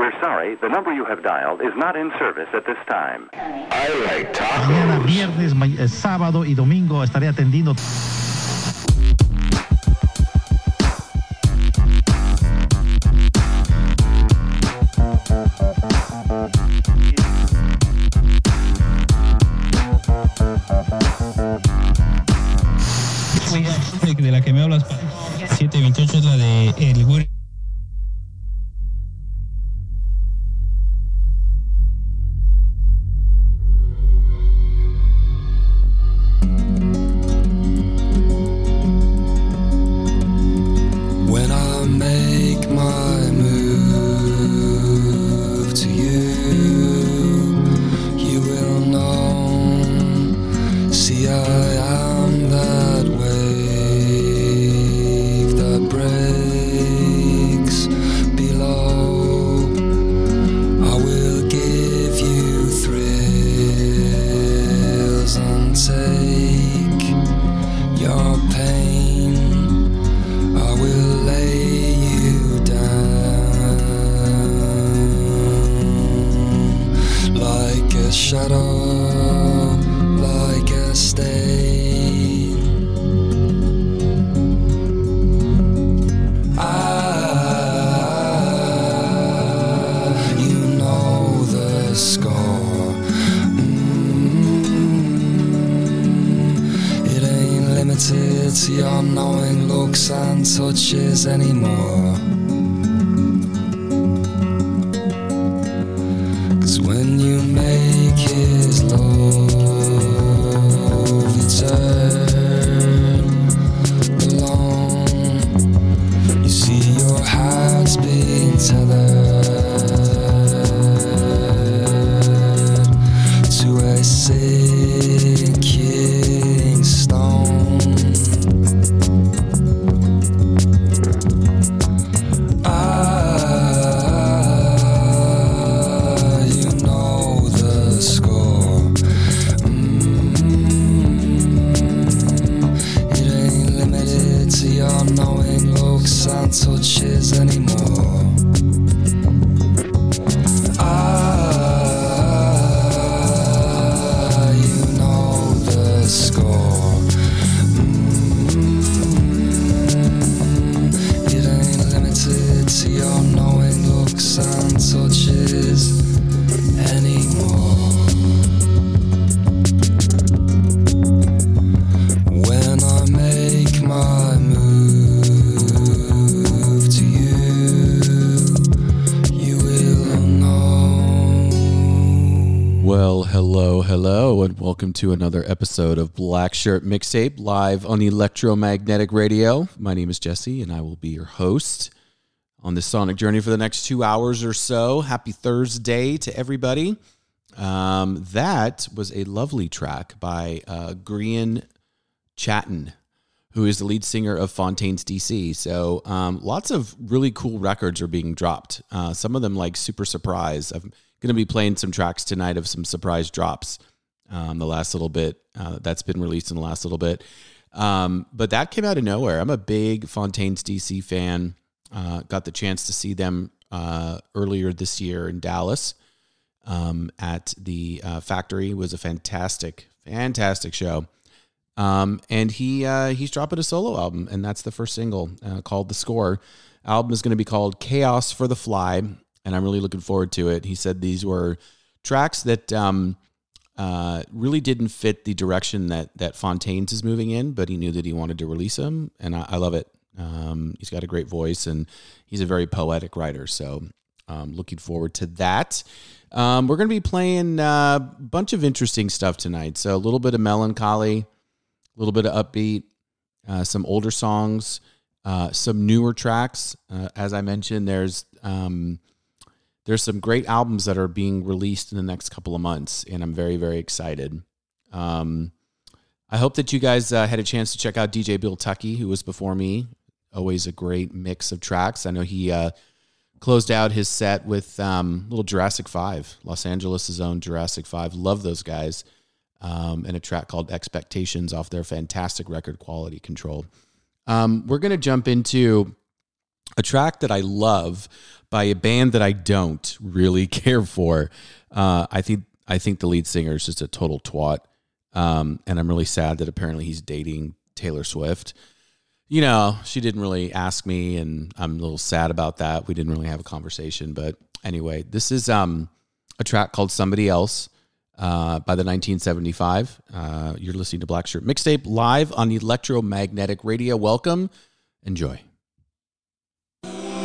We're sorry, the number you have dialed is not in service at this time. I like Mañana, tacos. viernes, eh, sábado y domingo estaré atendiendo. To another episode of Black Shirt Mixtape live on Electromagnetic Radio. My name is Jesse, and I will be your host on this sonic journey for the next two hours or so. Happy Thursday to everybody. Um, that was a lovely track by uh, Grian Chatten, who is the lead singer of Fontaines DC. So um, lots of really cool records are being dropped. Uh, some of them like super surprise. I'm going to be playing some tracks tonight of some surprise drops. Um, the last little bit uh, that's been released in the last little bit, um, but that came out of nowhere. I'm a big Fontaines DC fan. Uh, got the chance to see them uh, earlier this year in Dallas um, at the uh, factory. It was a fantastic, fantastic show. Um, and he uh, he's dropping a solo album, and that's the first single uh, called "The Score." Album is going to be called "Chaos for the Fly," and I'm really looking forward to it. He said these were tracks that um, uh, really didn't fit the direction that that Fontaines is moving in, but he knew that he wanted to release him, and I, I love it. Um, he's got a great voice, and he's a very poetic writer. So, um, looking forward to that. Um, we're going to be playing a bunch of interesting stuff tonight. So, a little bit of melancholy, a little bit of upbeat, uh, some older songs, uh, some newer tracks. Uh, as I mentioned, there's um, there's some great albums that are being released in the next couple of months, and I'm very very excited. Um, I hope that you guys uh, had a chance to check out DJ Bill Tucky, who was before me. Always a great mix of tracks. I know he uh, closed out his set with um, little Jurassic Five, Los Angeles' own Jurassic Five. Love those guys. Um, and a track called Expectations off their fantastic record Quality Control. Um, we're going to jump into a track that I love by a band that I don't really care for. Uh, I think I think the lead singer is just a total twat, um, and I'm really sad that apparently he's dating Taylor Swift. You know, she didn't really ask me, and I'm a little sad about that. We didn't really have a conversation, but anyway, this is um, a track called "Somebody Else." Uh, by the 1975, uh, you're listening to Black Shirt Mixtape live on Electromagnetic Radio. Welcome, enjoy you.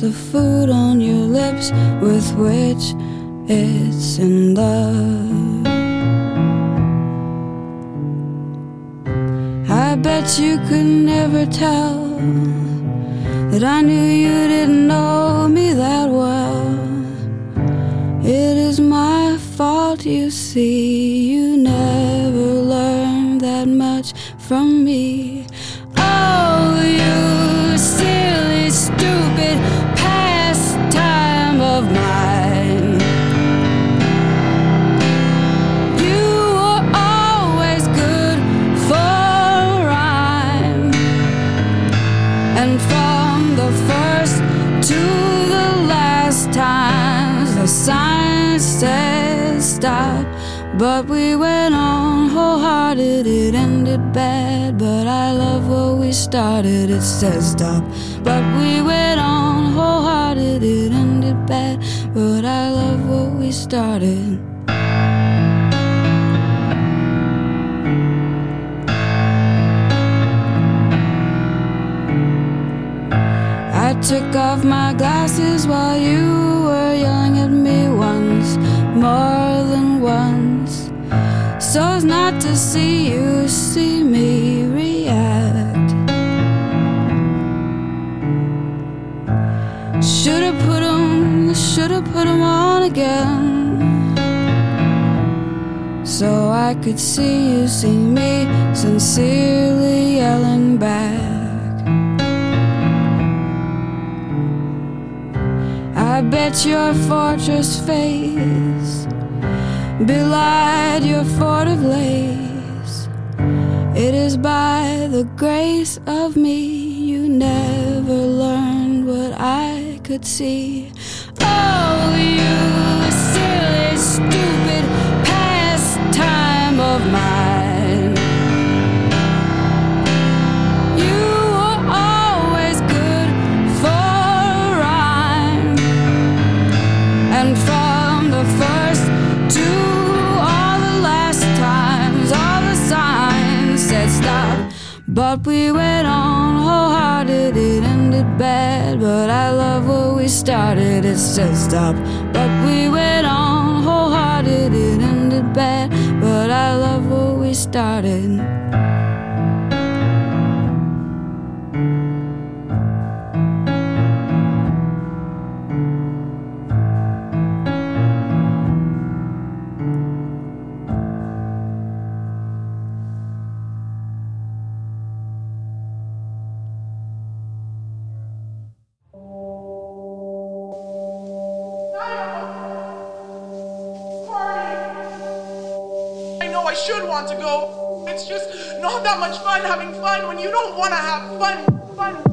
The food on your lips with which it's in love. I bet you could never tell that I knew you didn't know me that well. It is my fault, you see, you never learned that much from me. But we went on wholehearted, it ended bad. But I love what we started, it says stop. But we went on wholehearted, it ended bad. But I love what we started. I took off my glasses while you So as not to see you see me react. Should've put 'em, should've put 'em on again. So I could see you see me sincerely yelling back. I bet your fortress face belied your fort of lace. It is by the grace of me you never learned what I could see. Oh, you silly, stupid pastime of mine. But we went on wholehearted, it ended bad. But I love what we started, it said stop. But we went on wholehearted, it ended bad. But I love what we started. Should want to go. It's just not that much fun having fun when you don't want to have fun. Fun,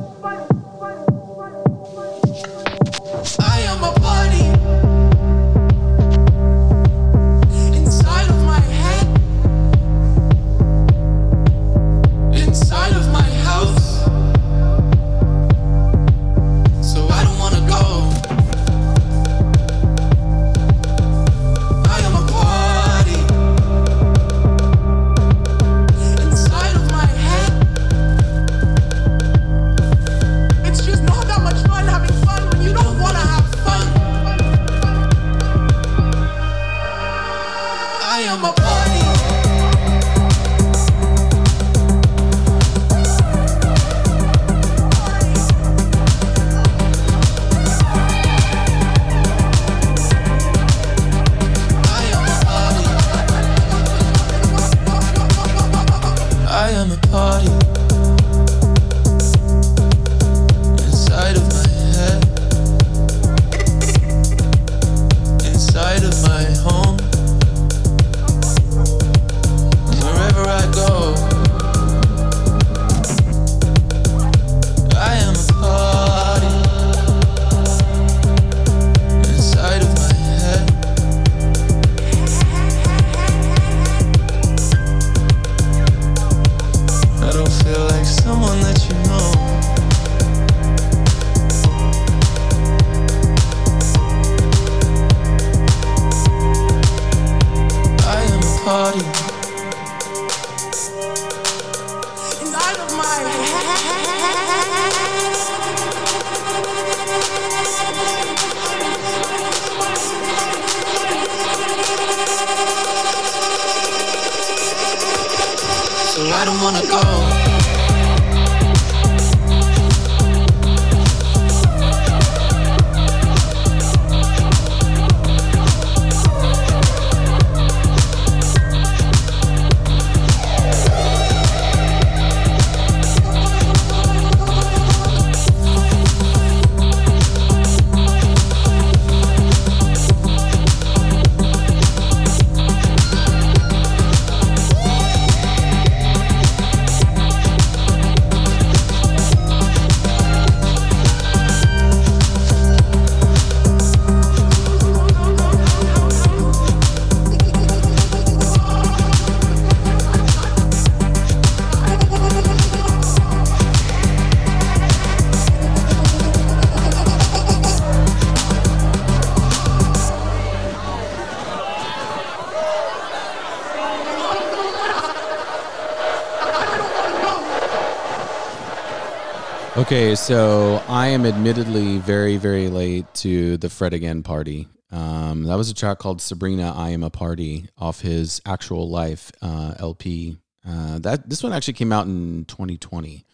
Okay, so I am admittedly very, very late to the Fred Again party. Um, that was a track called Sabrina, I Am a Party off his Actual Life uh, LP. Uh, that This one actually came out in 2020.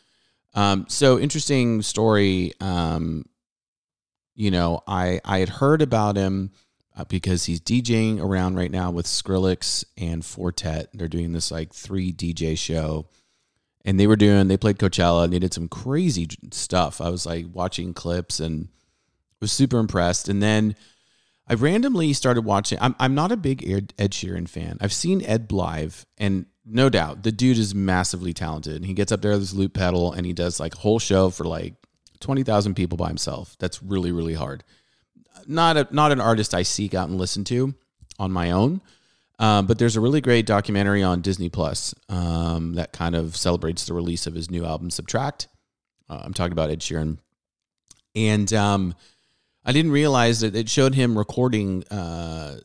Um, so, interesting story. Um, you know, I, I had heard about him uh, because he's DJing around right now with Skrillex and Four Tet. They're doing this like three DJ show and they were doing they played Coachella and they did some crazy stuff. I was like watching clips and was super impressed. And then I randomly started watching. I'm I'm not a big Ed, Sheeran fan. I've seen Ed live, and no doubt the dude is massively talented. He gets up there with his loop pedal and he does like a whole show for like twenty thousand people by himself. That's really really hard. Not a not an artist I seek out and listen to on my own. Um, but there's a really great documentary on Disney Plus um, that kind of celebrates the release of his new album Subtract. Uh, I'm talking about Ed Sheeran, and um, I didn't realize that it showed him recording uh,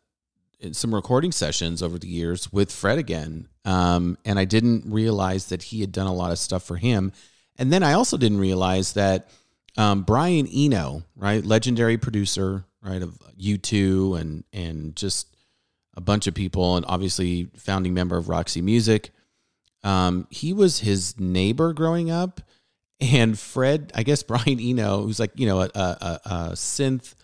some recording sessions over the years with Fred again, um, and I didn't realize that he had done a lot of stuff for him. And then I also didn't realize that um, Brian Eno, right, legendary producer, right, of U2 and and just a bunch of people, and obviously founding member of Roxy Music. Um, he was his neighbor growing up, and Fred, I guess Brian Eno, who's like you know a, a, a synth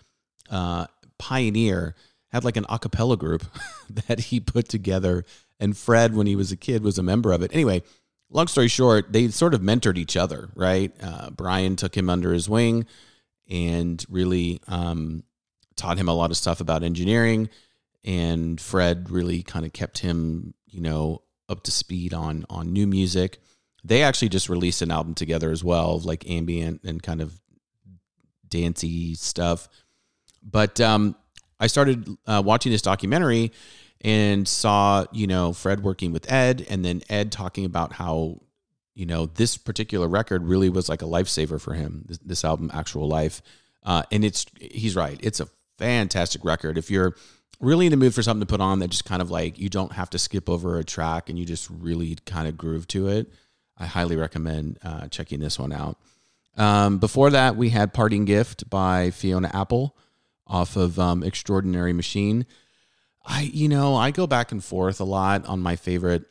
uh, pioneer, had like an a cappella group that he put together. And Fred, when he was a kid, was a member of it. Anyway, long story short, they sort of mentored each other, right? Uh, Brian took him under his wing and really um, taught him a lot of stuff about engineering and Fred really kind of kept him, you know, up to speed on on new music. They actually just released an album together as well, like ambient and kind of dancey stuff. But um, I started uh, watching this documentary and saw, you know, Fred working with Ed, and then Ed talking about how, you know, this particular record really was like a lifesaver for him. This, this album, Actual Life, uh, and it's he's right. It's a fantastic record. If you're really in the mood for something to put on that just kind of like you don't have to skip over a track and you just really kind of groove to it, I highly recommend uh, checking this one out. Um, before that, we had Parting Gift by Fiona Apple off of um, Extraordinary Machine. I, you know, I go back and forth a lot on my favorite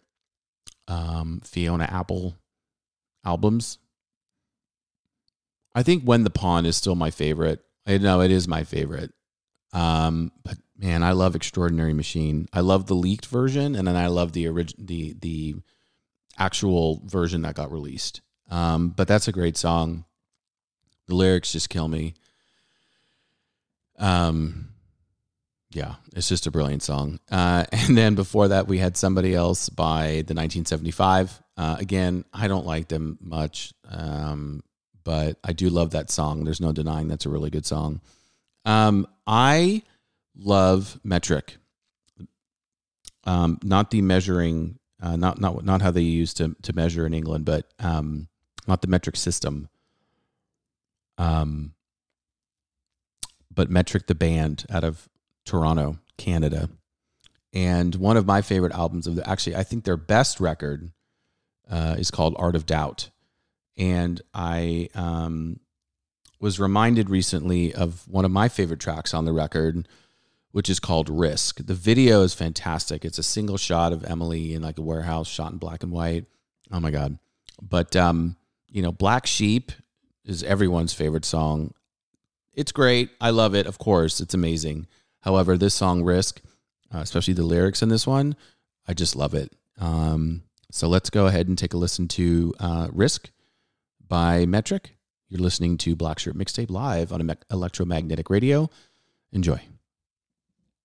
um, Fiona Apple albums. I think When the Pawn is still my favorite. I know it is my favorite. Um, but man, I love Extraordinary Machine. I love the leaked version, and then I love the original, the the actual version that got released. Um, but that's a great song. The lyrics just kill me. Um, yeah, it's just a brilliant song. Uh, and then before that, we had somebody else by the 1975. Uh, again, I don't like them much, um, but I do love that song. There's no denying that's a really good song. Um, I love metric, um, not the measuring, uh, not not not how they used to to measure in England, but um, not the metric system. Um, but metric the band out of Toronto, Canada, and one of my favorite albums of the actually I think their best record uh, is called Art of Doubt, and I um, was reminded recently of one of my favorite tracks on the record, which is called Risk. The video is fantastic. It's a single shot of Emily in like a warehouse shot in black and white. Oh my god. But um, you know, Black Sheep is everyone's favorite song. It's great. I love it. Of course, it's amazing. However, this song Risk, uh, especially the lyrics in this one, I just love it. Um, so let's go ahead and take a listen to uh, Risk by Metric. You're listening to Black Shirt Mixtape live on Electromagnetic Radio. Enjoy.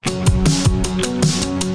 So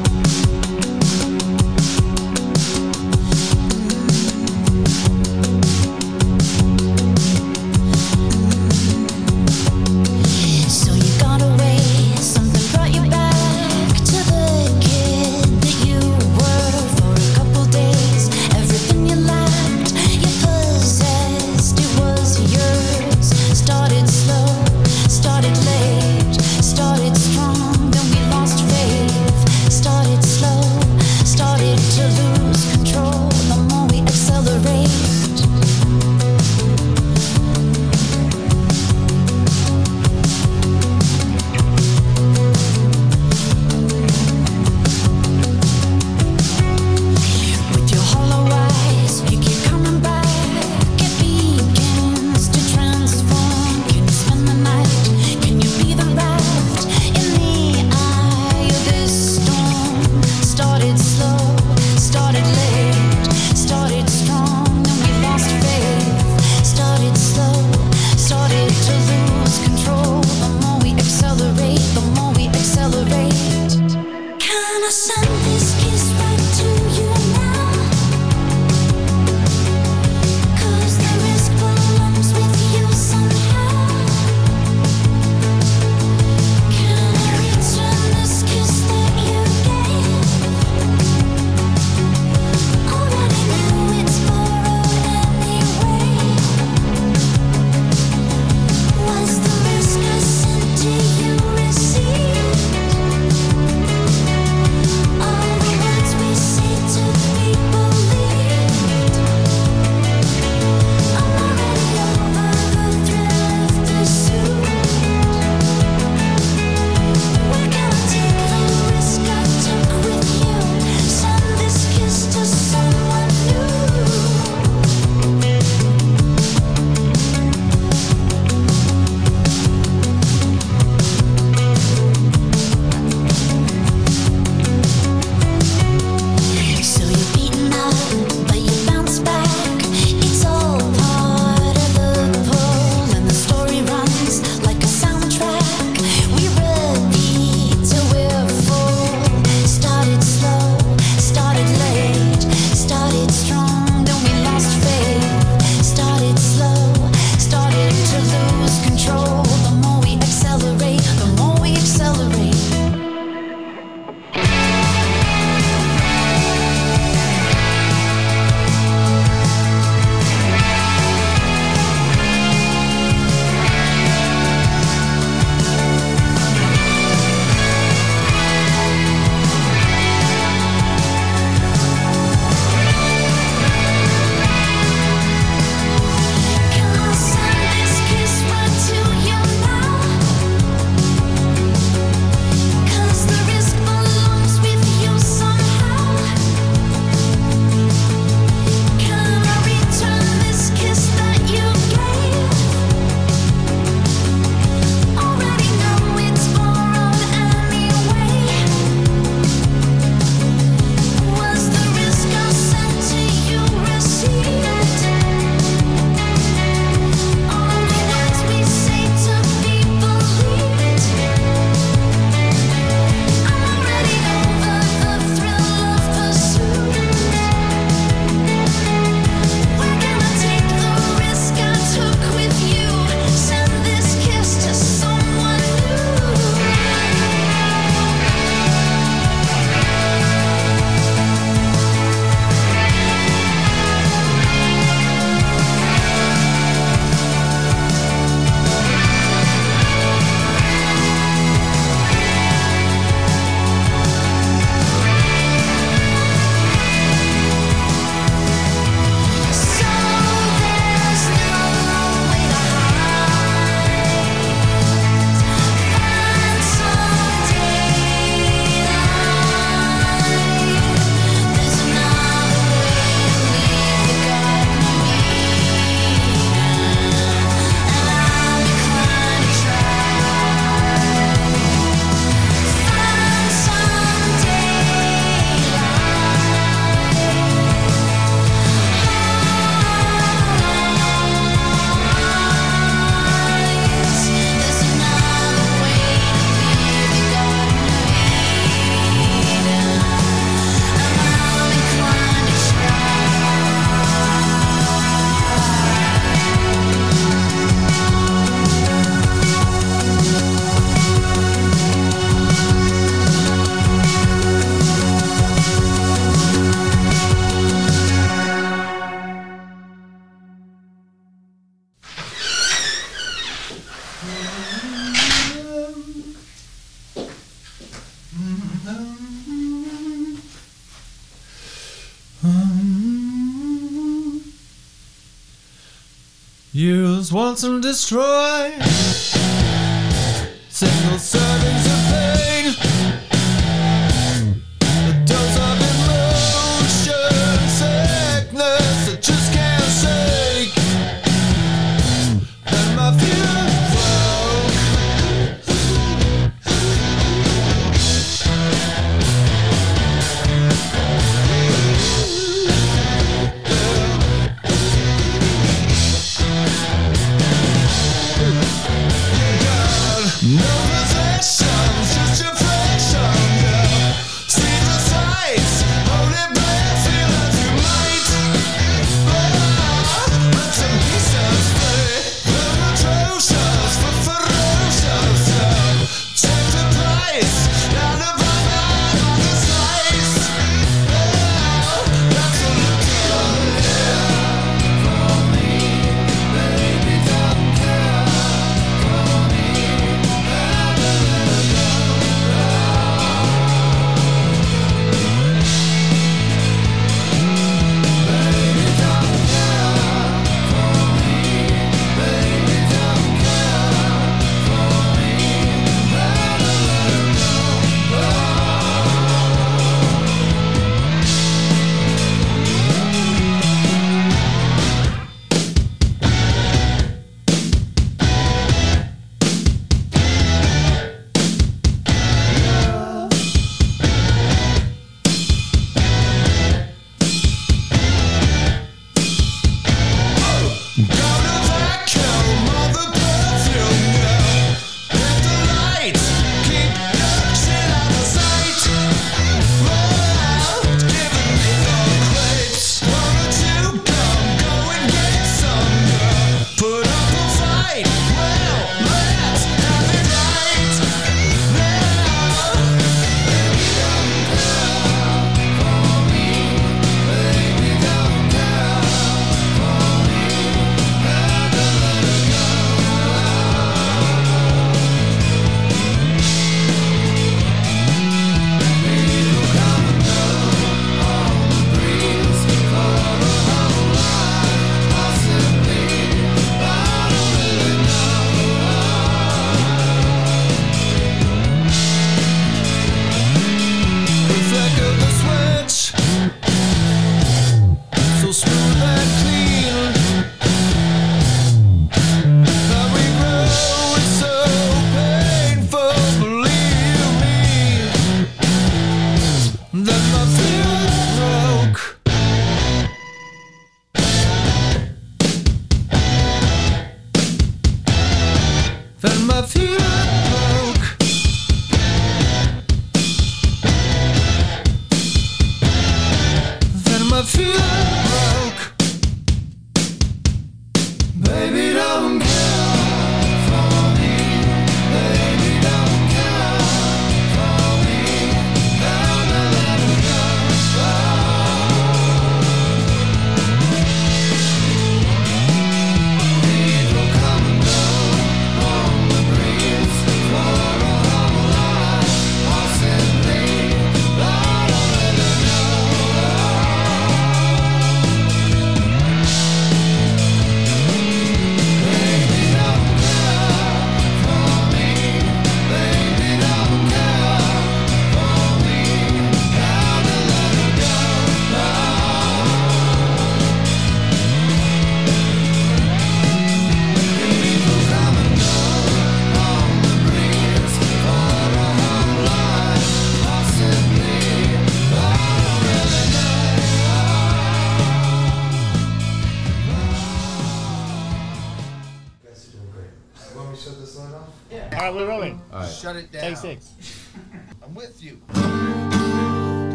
destroy.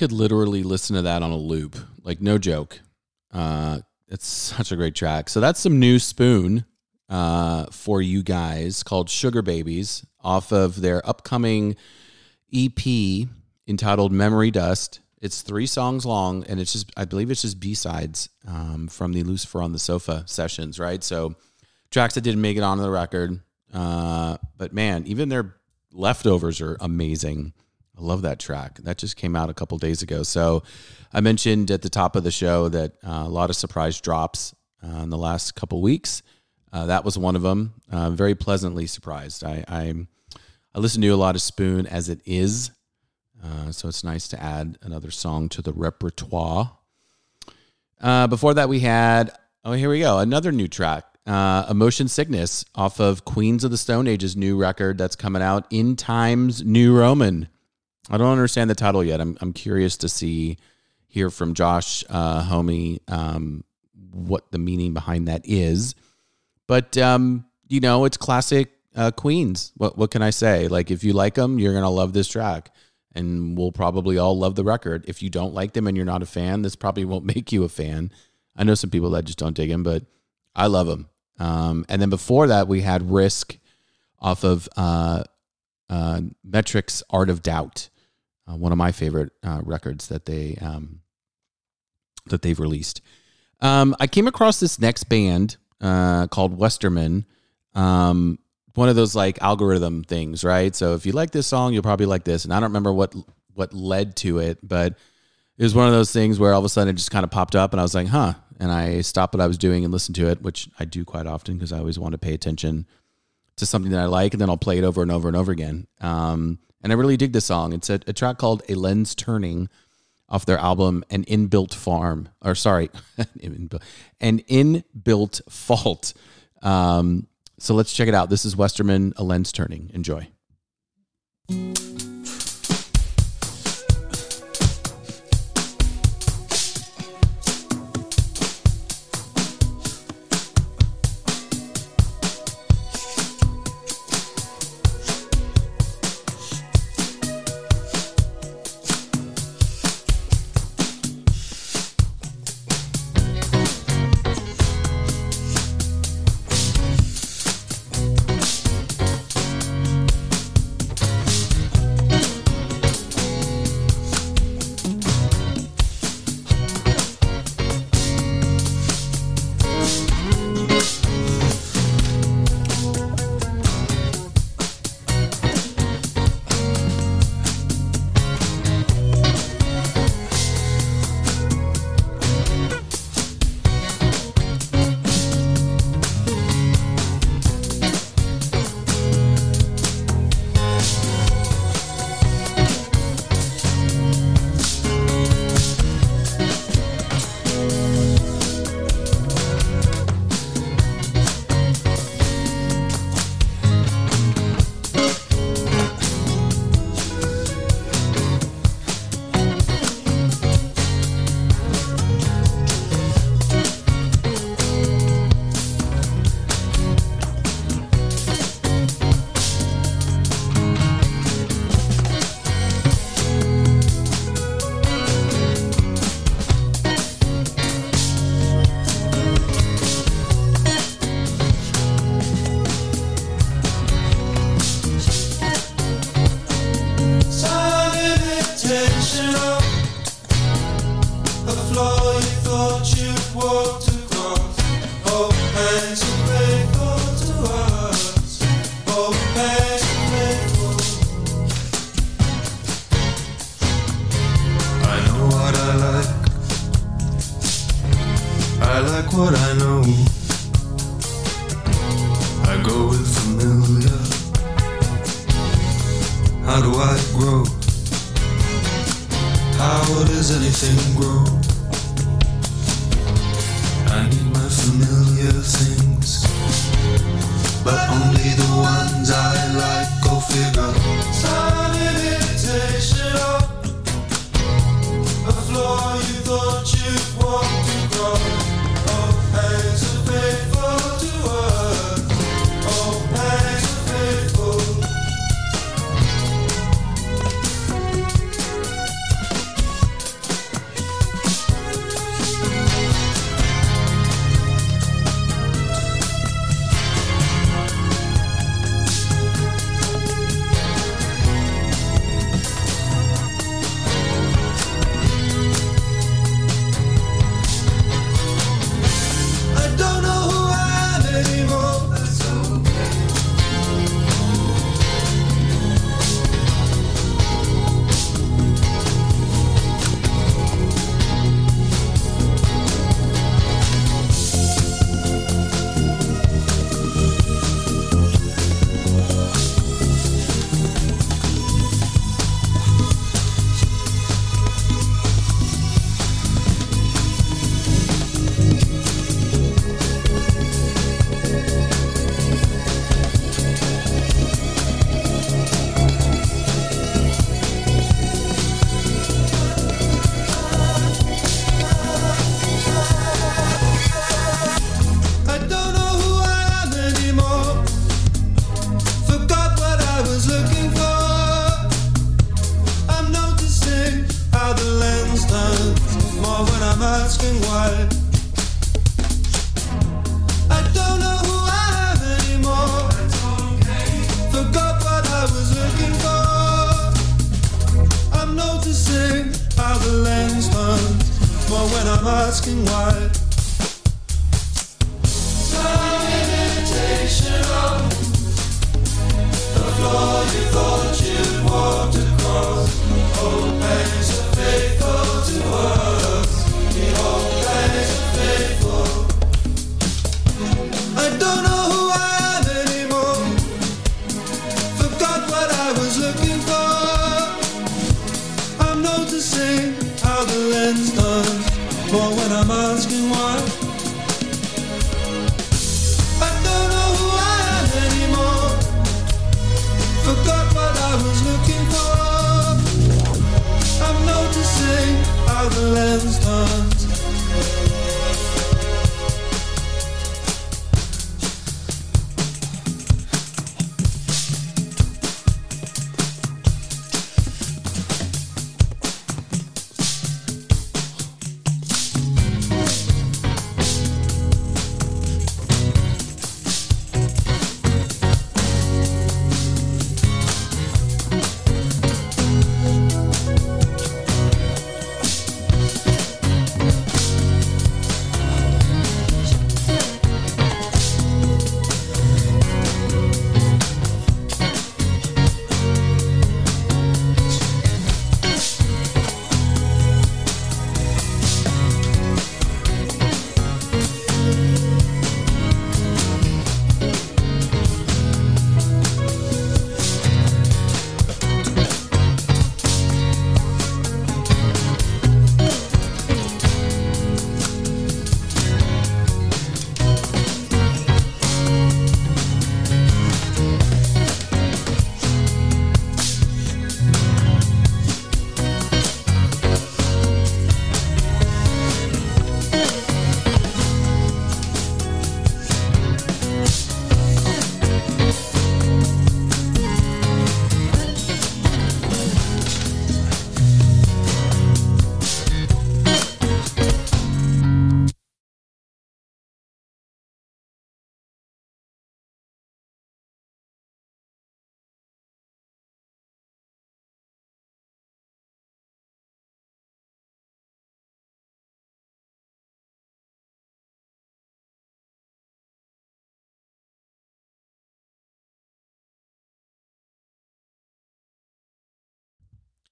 Could literally listen to that on a loop, like no joke. Uh, It's such a great track. So that's some new Spoon uh, for you guys called Sugar Babies off of their upcoming EP entitled Memory Dust. It's three songs long, and it's just I believe it's just B sides um, from the Lucifer on the Sofa sessions, right? So tracks that didn't make it onto the record, uh, but man, even their leftovers are amazing. I love that track. That just came out a couple days ago. So I mentioned at the top of the show that uh, a lot of surprise drops uh, in the last couple weeks. Uh, that was one of them. Uh, very pleasantly surprised. I, I I listen to a lot of Spoon as it is, uh, so it's nice to add another song to the repertoire. Uh, before that, we had oh here we go another new track, "Emotion Sickness" off of Queens of the Stone Age's new record that's coming out in Times New Roman. I don't understand the title yet. I'm I'm curious to see hear from Josh, uh, homie, um, what the meaning behind that is. But um, you know, it's classic uh, Queens. What what can I say? Like, if you like them, you're gonna love this track, and we'll probably all love the record. If you don't like them and you're not a fan, this probably won't make you a fan. I know some people that just don't dig them, but I love them. Um, and then before that, we had Risk off of uh, uh, Metrics Art of Doubt, uh, one of my favorite uh, records that they um, that they've released. Um, I came across this next band uh, called Westerman. Um, one of those like algorithm things, right? So if you like this song, you'll probably like this. And I don't remember what what led to it, but it was one of those things where all of a sudden it just kind of popped up, and I was like, huh. And I stopped what I was doing and listened to it, which I do quite often because I always want to pay attention to something that I like, and then I'll play it over and over and over again. Um, and I really dig this song. It's a, a track called "A Lens Turning" off their album "An Inbuilt Farm," or sorry, "An Inbuilt Fault." Um, so let's check it out. This is Westerman, "A Lens Turning." Enjoy.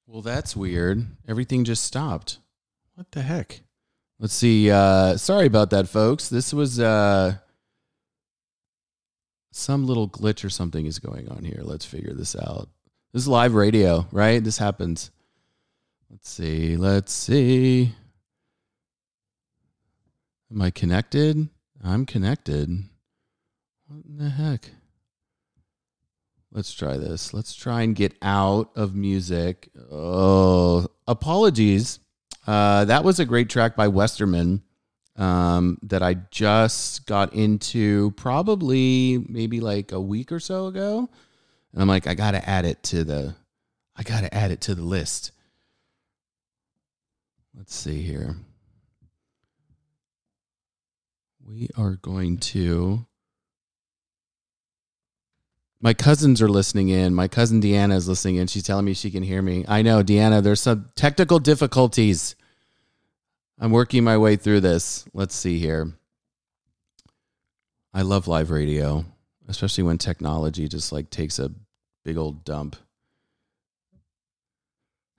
Well, that's weird. Everything just stopped. What the heck? Let's see. Uh, sorry about that, folks. This was uh, some little glitch or something is going on here. Let's figure this out. This is live radio, right? This happens. Let's see. Let's see. Am I connected? I'm connected. What in the heck? Let's try this. Let's try and get out of music. Oh, apologies. Uh, that was a great track by Westerman um, that I just got into probably maybe like a week or so ago. And I'm like, I gotta add it to the, I gotta add it to the list. Let's see here. We are going to. My cousins are listening in. My cousin Deanna is listening in. She's telling me she can hear me. I know, Deanna, there's some technical difficulties. I'm working my way through this. Let's see here. I love live radio, especially when technology just like takes a big old dump.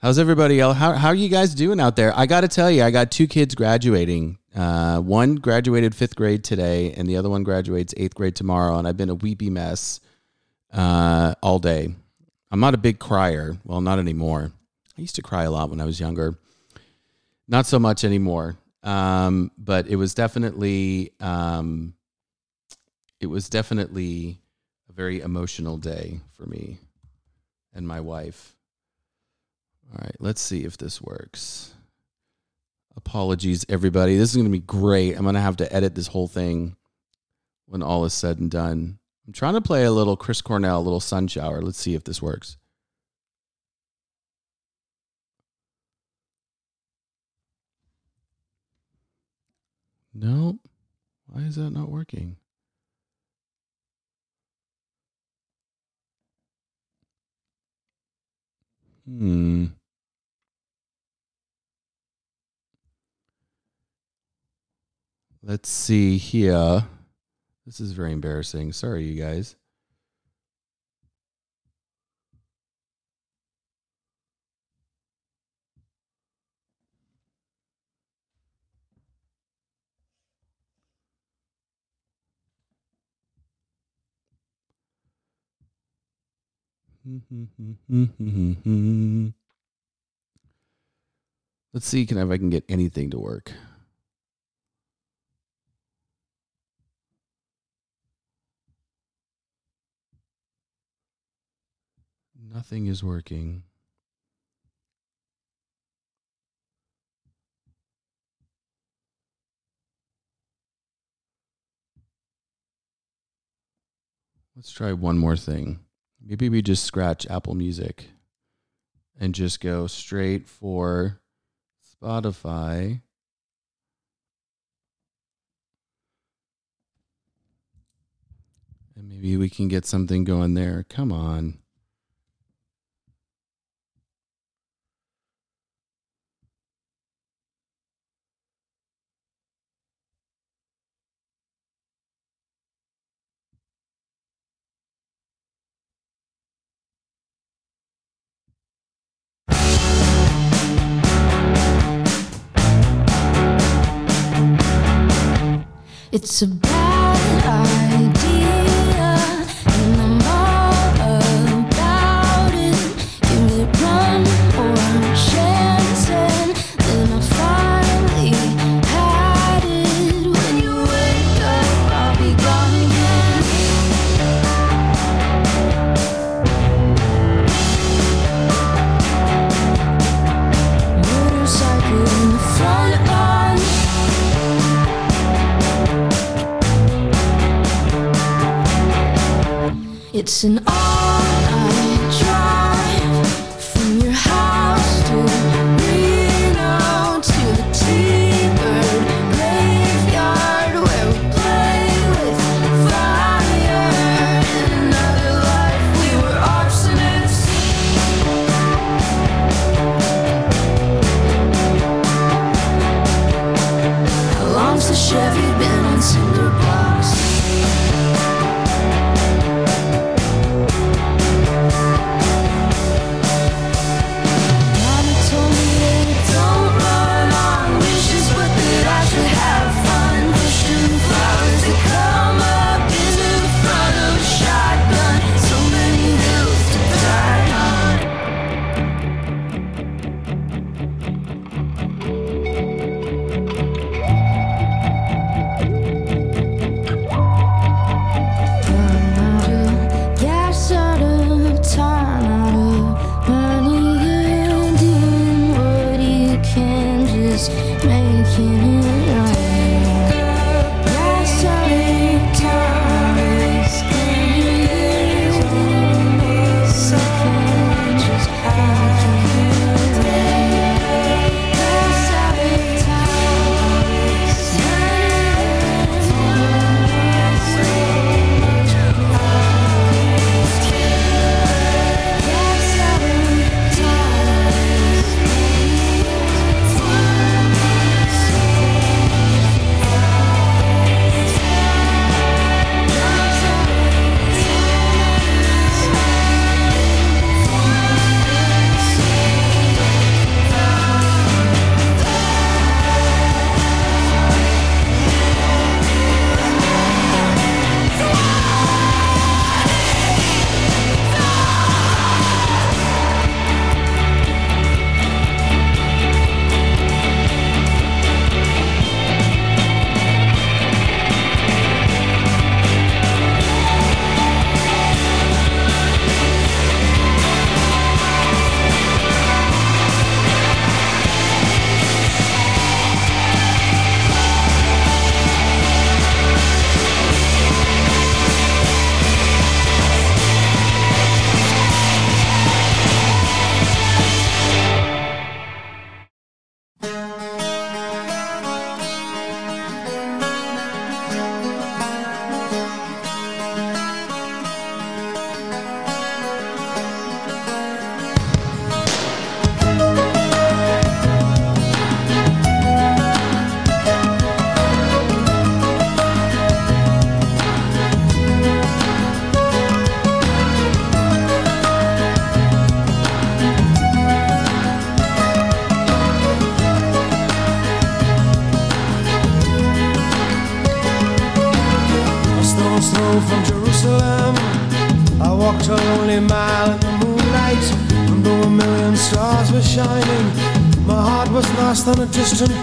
How's everybody else? How, how are you guys doing out there? I got to tell you, I got two kids graduating. Uh, one graduated fifth grade today, and the other one graduates eighth grade tomorrow. And I've been a weepy mess uh, all day. I'm not a big crier. Well, not anymore. I used to cry a lot when I was younger. Not so much anymore. Um, but it was definitely um, it was definitely a very emotional day for me and my wife. All right, let's see if this works. Apologies, everybody. This is going to be great. I'm going to have to edit this whole thing when all is said and done. I'm trying to play a little Chris Cornell, a little sun shower. Let's see if this works. Nope. Why is that not working? Hmm. Let's see here. This is very embarrassing. Sorry, you guys. Let's see can if I can get anything to work. Nothing is working. Let's try one more thing. Maybe we just scratch Apple Music and just go straight for Spotify. And maybe we can get something going there. Come on. It's a bad It's an from a distant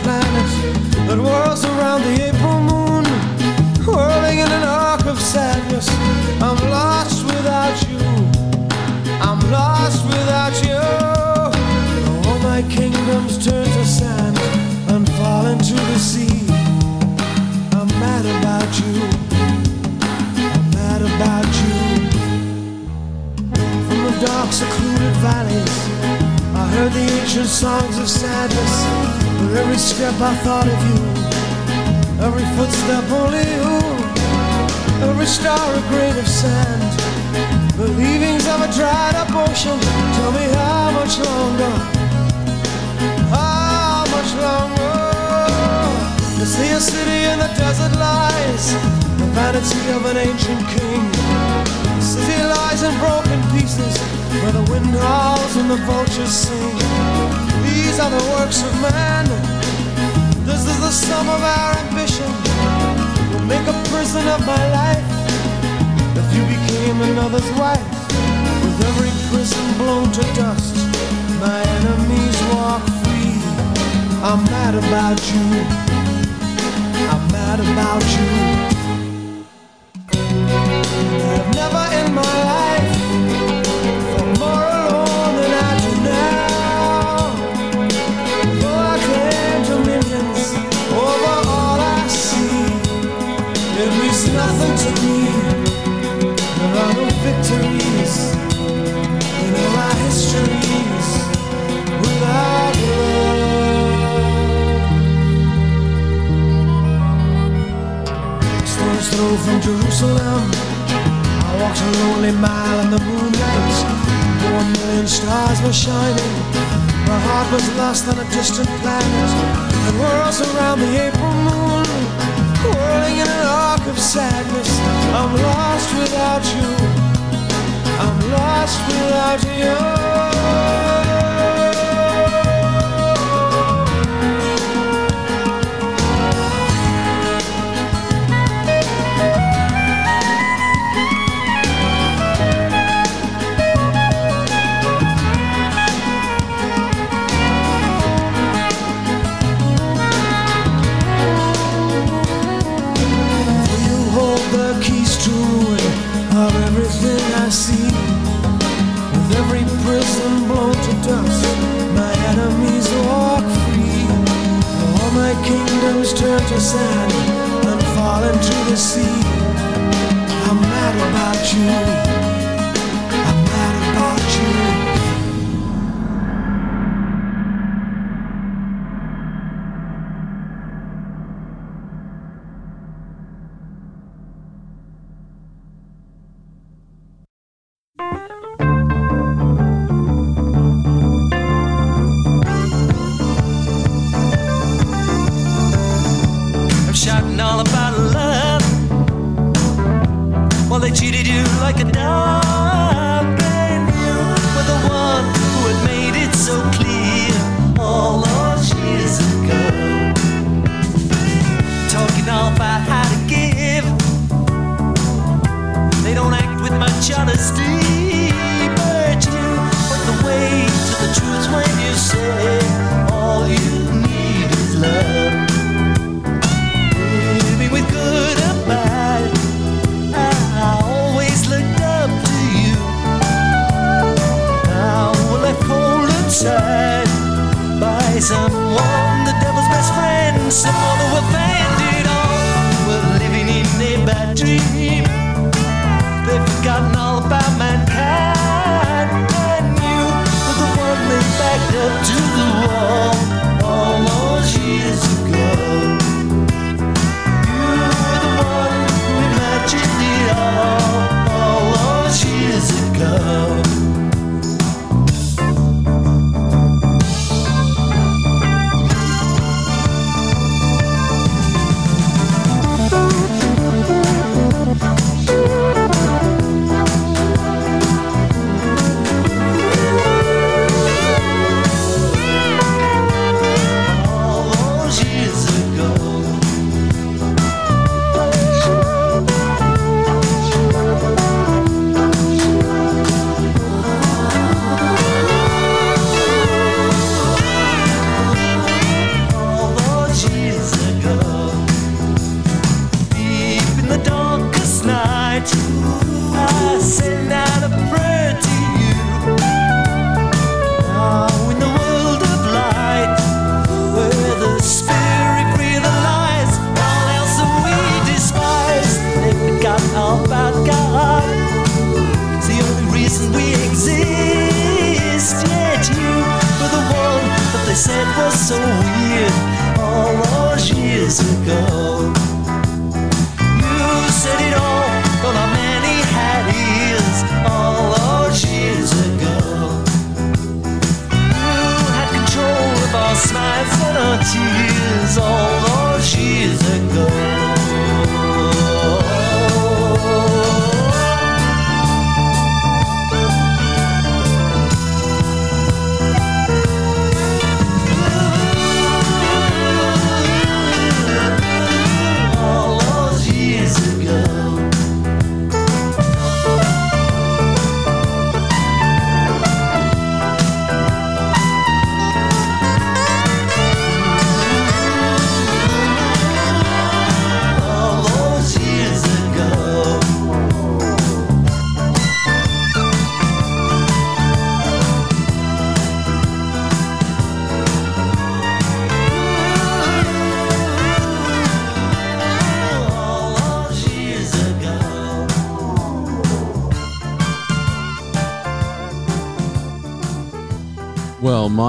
Prison of my life if you became another's wife. With every prison blown to dust, my enemies walk free. I'm mad about you. I'm mad about you. I've never in my from Jerusalem. I walked a lonely mile in the moonlight. Four million stars were shining. My heart was lost on a distant planet. And whirls around the April moon, whirling in an arc of sadness. I'm lost without you. I'm lost without you. I see. With every prison blown to dust, my enemies walk free. All my kingdoms turn to sand, I'm falling to the sea. I'm mad about you.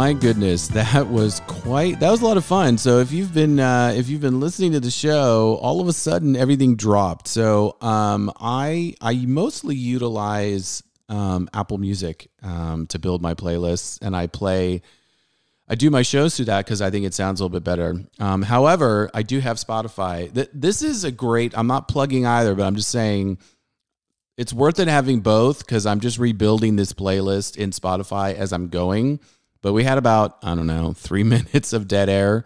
My goodness, that was quite that was a lot of fun. So if you've been uh, if you've been listening to the show, all of a sudden everything dropped. So um, I I mostly utilize um, Apple Music um, to build my playlists, and I play. I do my shows through that because I think it sounds a little bit better. Um, however, I do have Spotify. Th- This is a great. I'm not plugging either, but I'm just saying it's worth it having both because I'm just rebuilding this playlist in Spotify as I'm going. But we had about, I don't know, three minutes of dead air.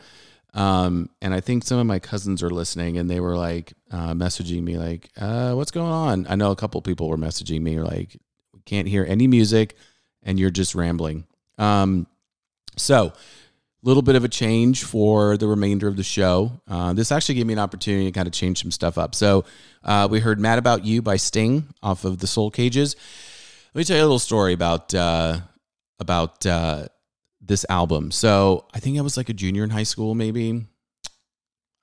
Um, and I think some of my cousins are listening and they were like uh, messaging me, like, uh, what's going on? I know a couple people were messaging me, like, we can't hear any music and you're just rambling. Um, so, a little bit of a change for the remainder of the show. Uh, this actually gave me an opportunity to kind of change some stuff up. So, uh, we heard "Mad About You" by Sting off of the Soul Cages. Let me tell you a little story about uh, about uh, this album. So, I think I was like a junior in high school, maybe.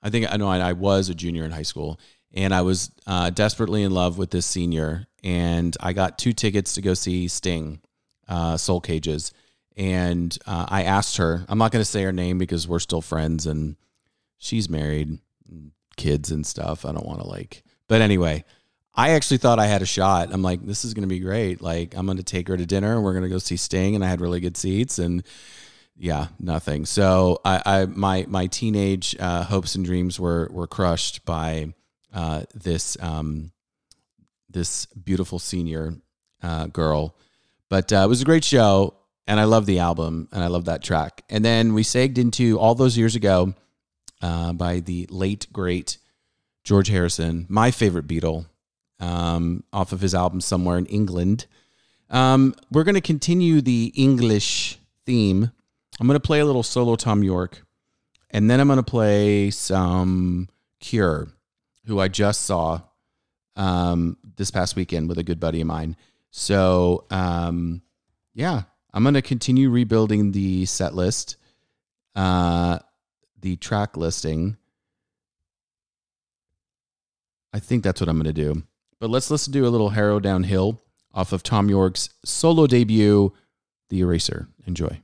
I think I know I, I was a junior in high school, and I was uh, desperately in love with this senior, and I got two tickets to go see Sting, uh, Soul Cages, and uh, I asked her. I'm not going to say her name because we're still friends, and she's married, kids and stuff. I don't want to like, but anyway. I actually thought I had a shot. I'm like, this is going to be great. Like, I'm going to take her to dinner and we're going to go see Sting. And I had really good seats. And yeah, nothing. So I, I my my teenage uh, hopes and dreams were were crushed by uh, this um, this beautiful senior uh, girl. But uh, it was a great show, and I love the album, and I love that track. And then we segged into all those years ago uh, by the late great George Harrison, my favorite Beatle, um, off of his album Somewhere in England. Um, we're going to continue the English theme. I'm going to play a little solo Thom Yorke, and then I'm going to play some Cure, who I just saw um, this past weekend with a good buddy of mine. So, um, yeah, I'm going to continue rebuilding the set list, uh, the track listing. I think that's what I'm going to do. But let's listen to a little Harrowdown Hill off of Thom Yorke's solo debut, The Eraser. Enjoy.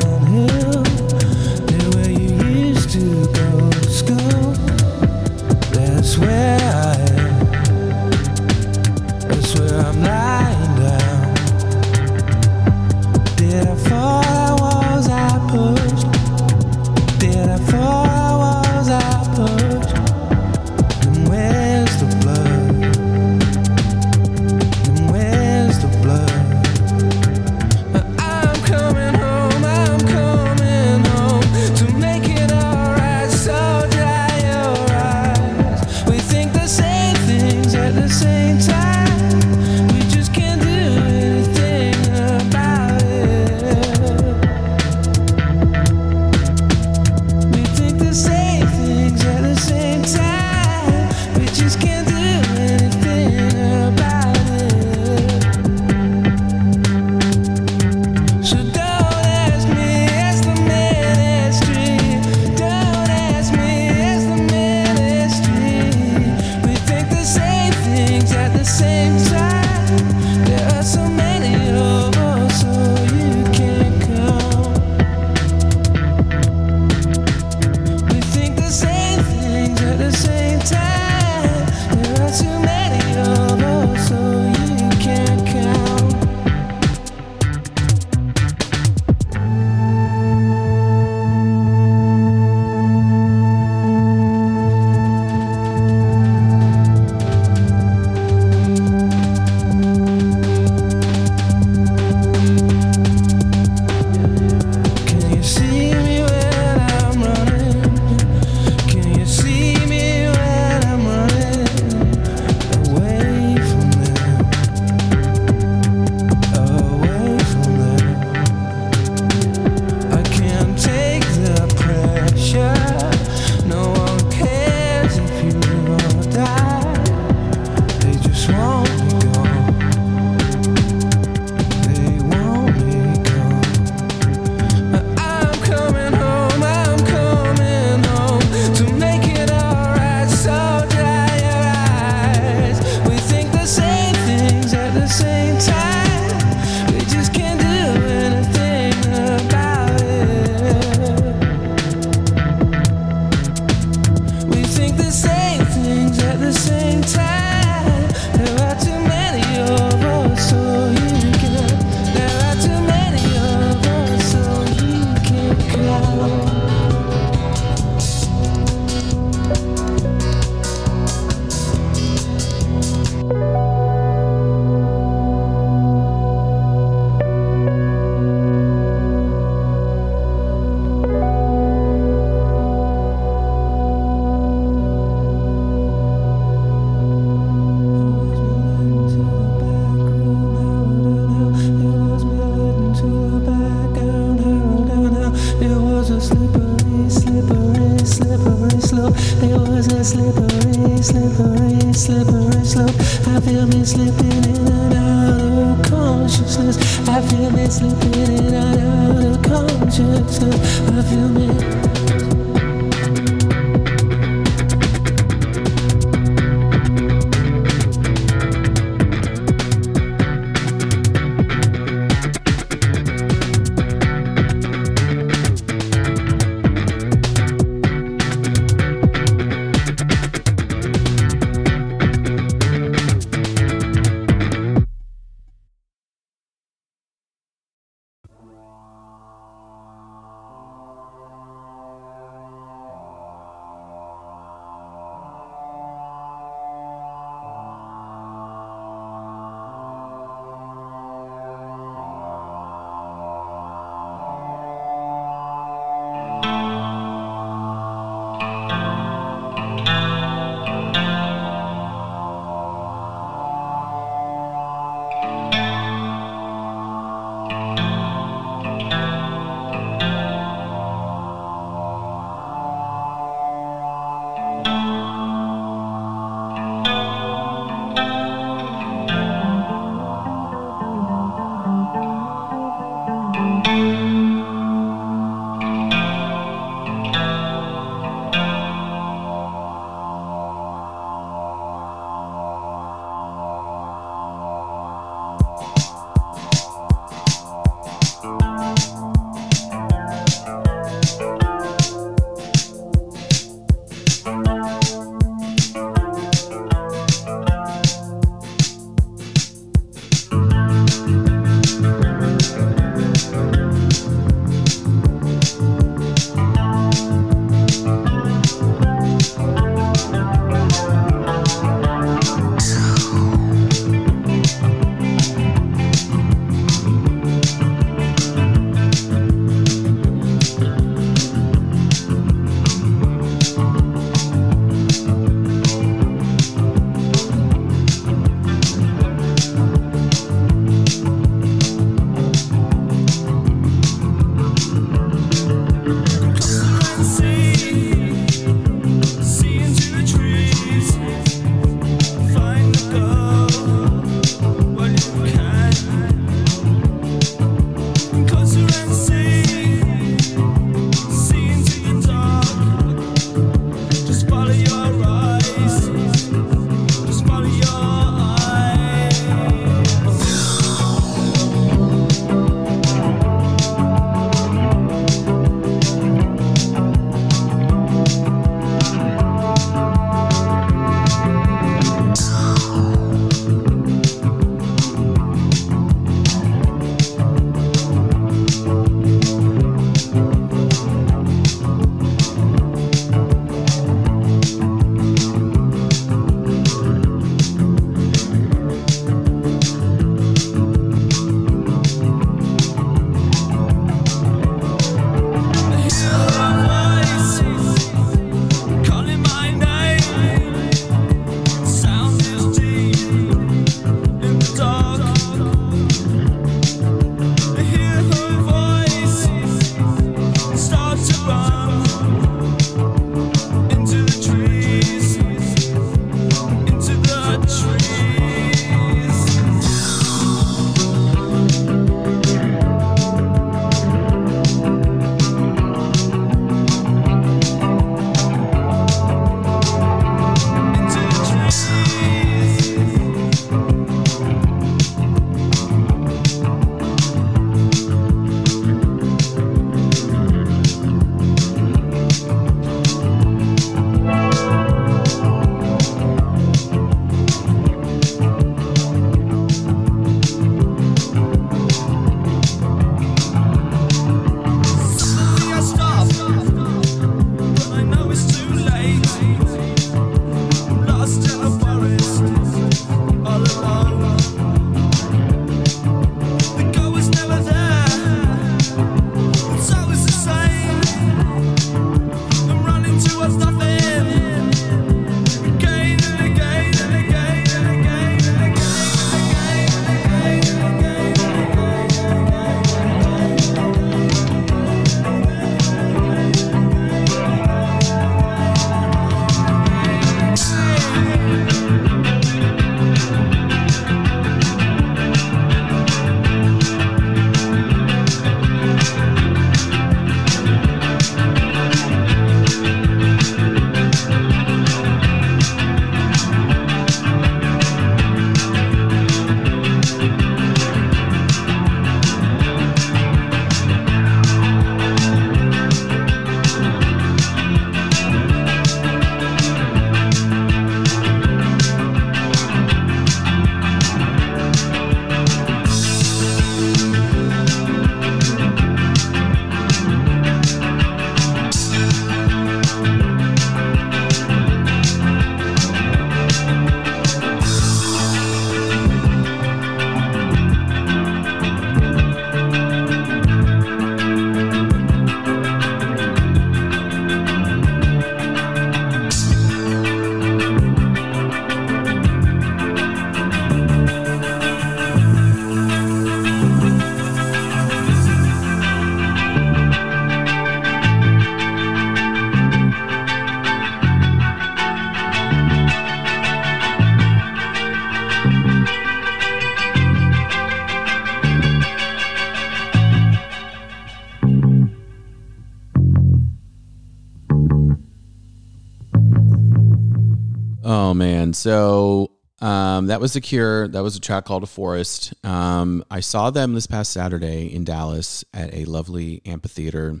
Man, so um, that was the Cure. That was a track called "A Forest." Um, I saw them this past Saturday in Dallas at a lovely amphitheater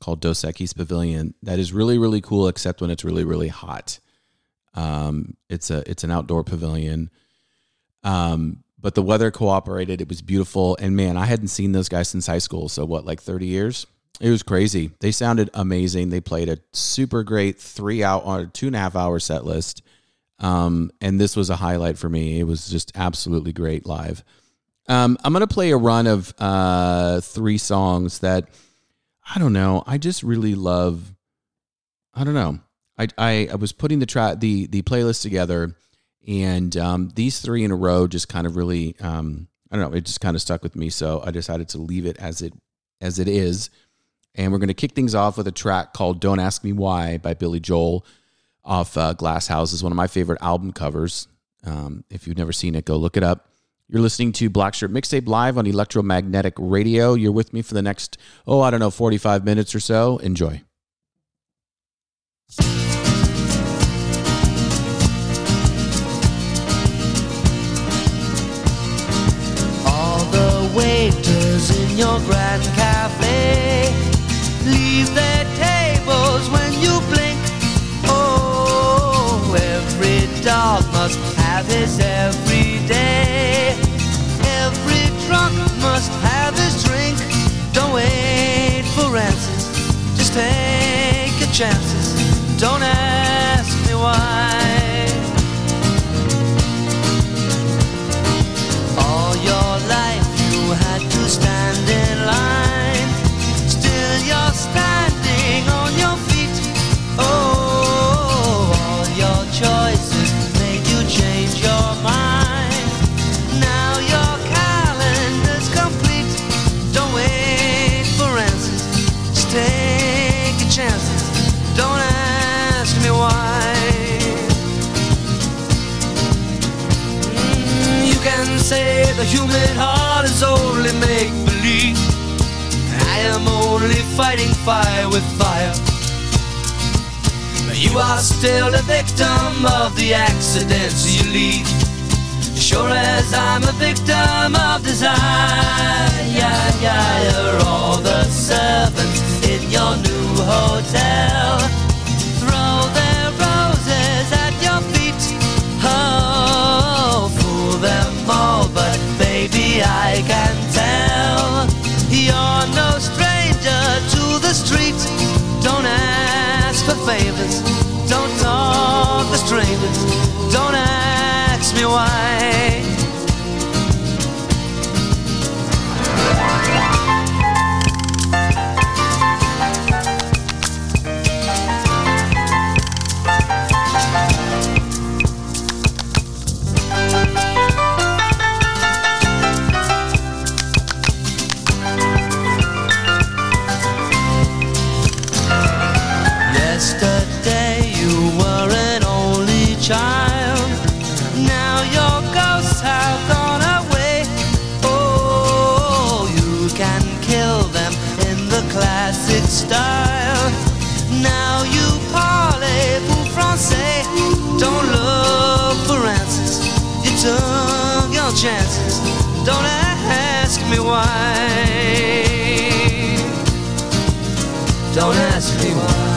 called Dos Equis Pavilion. That is really really cool, except when it's really really hot. Um, it's a it's an outdoor pavilion. Um, but the weather cooperated. It was beautiful, and man, I hadn't seen those guys since high school. So what, like thirty years? It was crazy. They sounded amazing. They played a super great three or two and a half hour set list. Um, and this was a highlight for me. It was just absolutely great live. Um, I'm gonna play a run of uh, three songs that I don't know. I just really love. I don't know. I I, I was putting the track the the playlist together, and um, these three in a row just kind of really um, I don't know. It just kind of stuck with me, so I decided to leave it as it as it is. And we're going to kick things off with a track called "Don't Ask Me Why" by Billy Joel off uh, Glass House. is one of my favorite album covers. Um, if you've never seen it, go look it up. You're listening to Black Shirt Mixtape live on Electromagnetic Radio. You're with me for the next, oh, I don't know, 45 minutes or so. Enjoy. All the waiters in your grand must have his every day. Every drunk must have his drink. Don't wait for answers, just take your chances. Don't ask the human heart is only make believe. I am only fighting fire with fire. You are still the victim of the accidents you lead. Sure as I'm a victim of desire. All the servants in your new hotel. I can tell you're no stranger to the street. Don't ask for favors, don't talk to strangers, don't ask me why. Chances. Don't ask me why. Don't ask me why.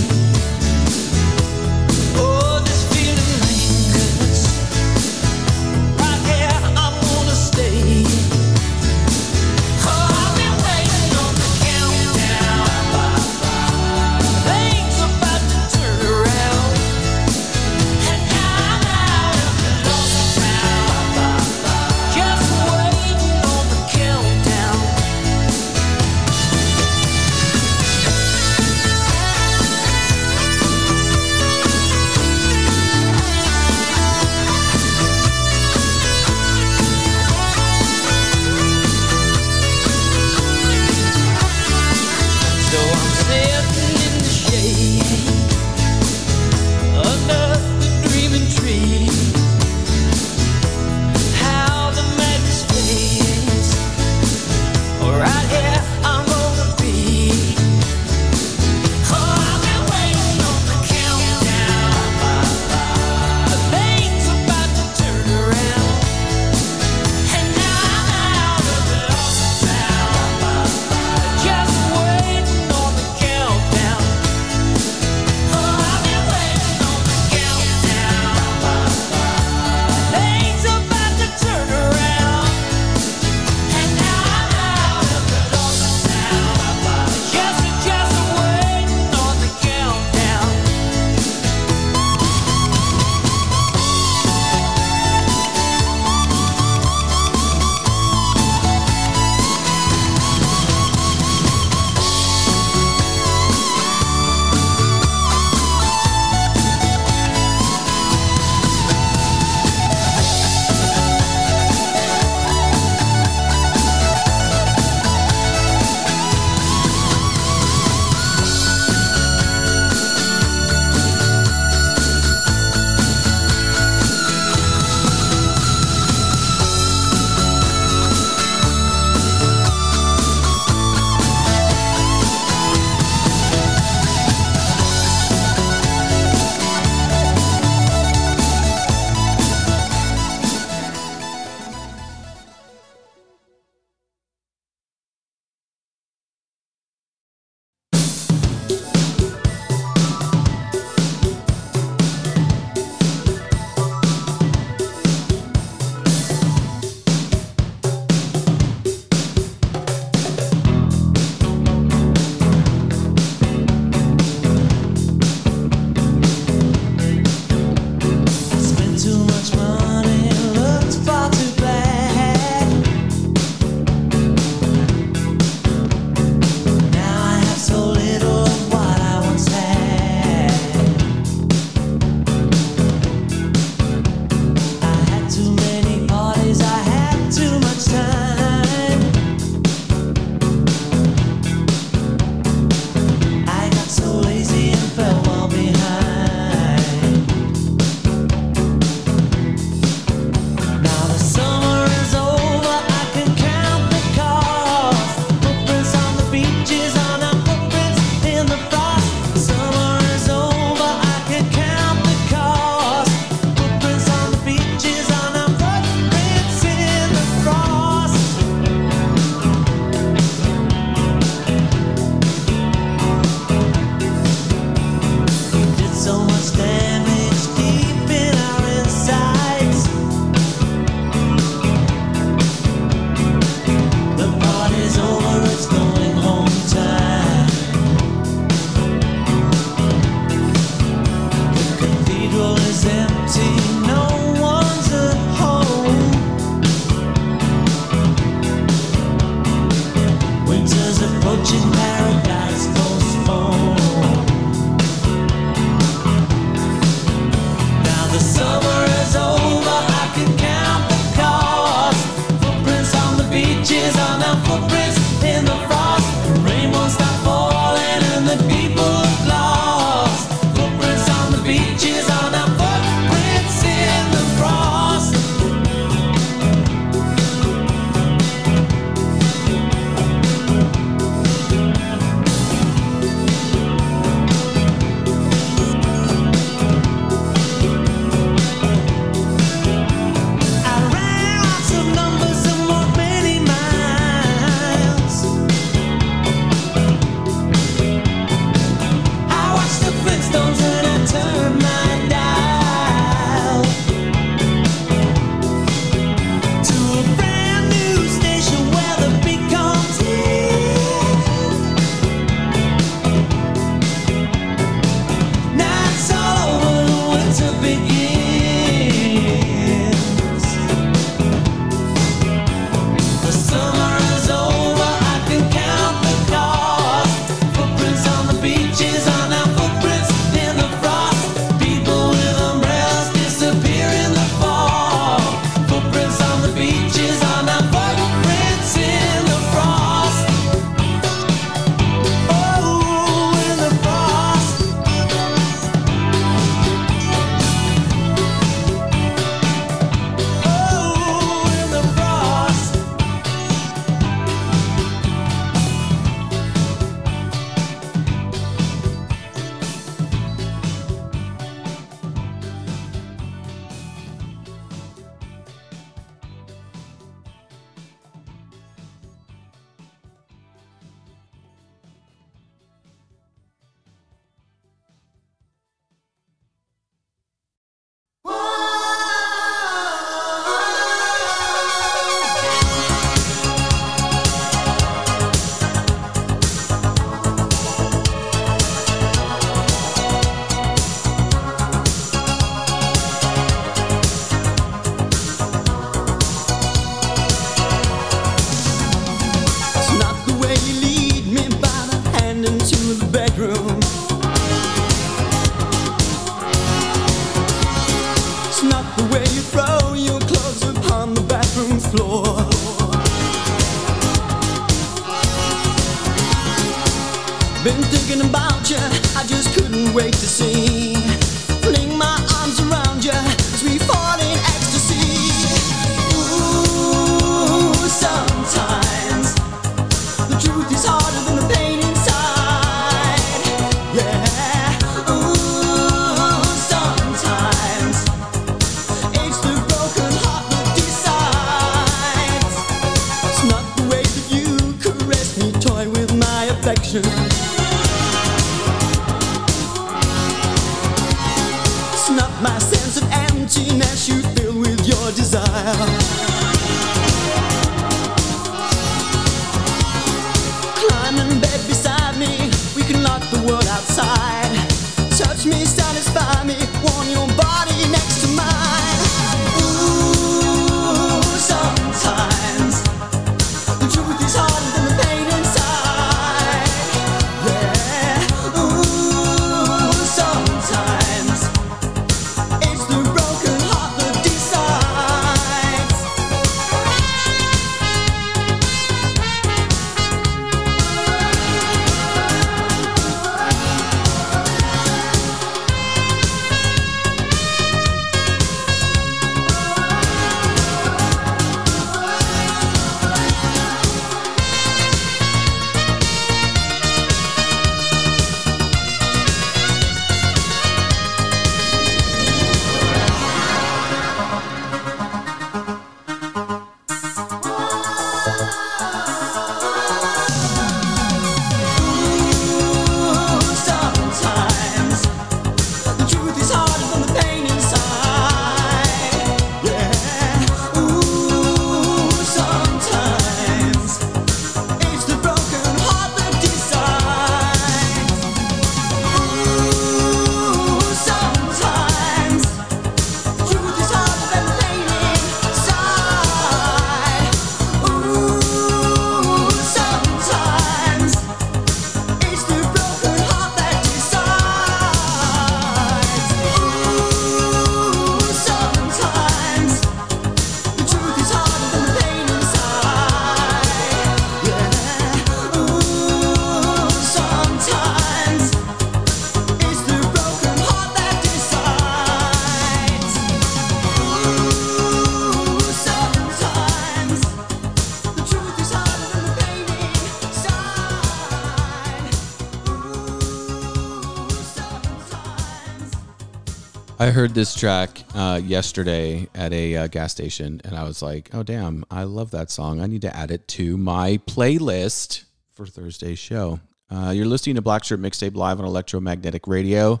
I heard this track uh, yesterday at a uh, gas station, and I was like, "Oh damn, I love that song. I need to add it to my playlist for Thursday's show." Uh, you're listening to Black Shirt Mixtape live on Electromagnetic Radio.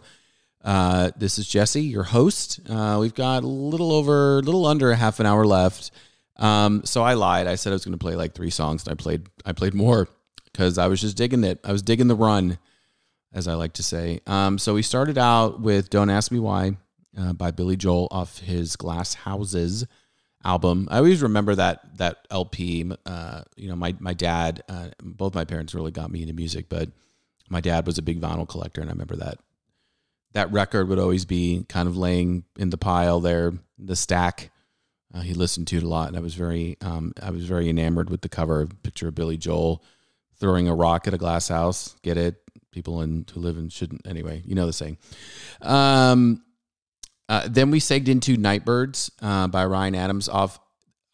Uh, this is Jesse, your host. Uh, we've got a little over, a little under a half an hour left. Um, so I lied. I said I was going to play like three songs, and I played, I played more because I was just digging it. I was digging the run, as I like to say. Um, so we started out with "Don't Ask Me Why" uh, by Billy Joel off his Glass Houses album. I always remember that that LP. Uh, you know, my my dad, uh, both my parents really got me into music, but my dad was a big vinyl collector, and I remember that that record would always be kind of laying in the pile there, the stack. Uh, he listened to it a lot, and I was very, um, I was very enamored with the cover picture of Billy Joel throwing a rock at a glass house. Get it? People in who live in shouldn't anyway. You know the saying. Um, uh, then we segged into Nightbirds uh, by Ryan Adams off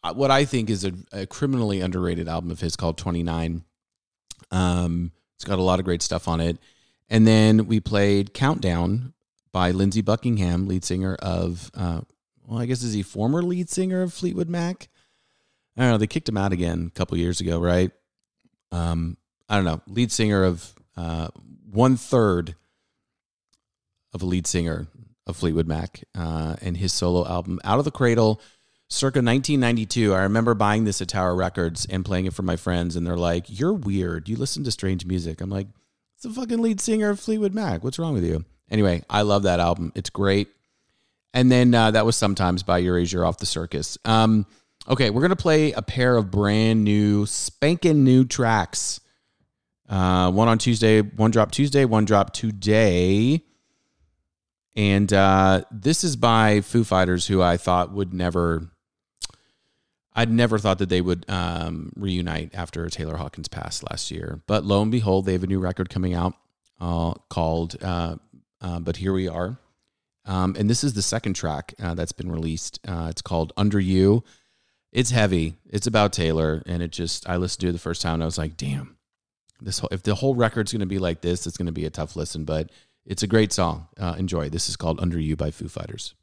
uh, what I think is a, a criminally underrated album of his called 29. Um, it's got a lot of great stuff on it. And then we played Countdown by Lindsey Buckingham, lead singer of, uh, well, I guess is he former lead singer of Fleetwood Mac? I don't know. They kicked him out again a couple years ago, right? Um, I don't know. Lead singer of uh, one third of a lead singer of Fleetwood Mac uh, and his solo album Out of the Cradle, circa 1992. I remember buying this at Tower Records and playing it for my friends, and they're like, "You're weird. You listen to strange music." I'm like, "It's the fucking lead singer of Fleetwood Mac. What's wrong with you?" Anyway, I love that album. It's great. And then uh, that was sometimes by Erasure off the circus. Um, okay, we're gonna play a pair of brand new, spanking new tracks. Uh, one on Tuesday, one drop Tuesday, one drop today. And uh, this is by Foo Fighters, who I thought would never, I'd never thought that they would um, reunite after Taylor Hawkins passed last year. But lo and behold, they have a new record coming out uh, called uh, uh But Here We Are. Um, and this is the second track uh, that's been released. Uh, it's called Under You. It's heavy. It's about Taylor. And it just, I listened to it the first time and I was like, damn, this whole, if the whole record's going to be like this, it's going to be a tough listen. But it's a great song. Uh, enjoy. This is called Under You by Foo Fighters.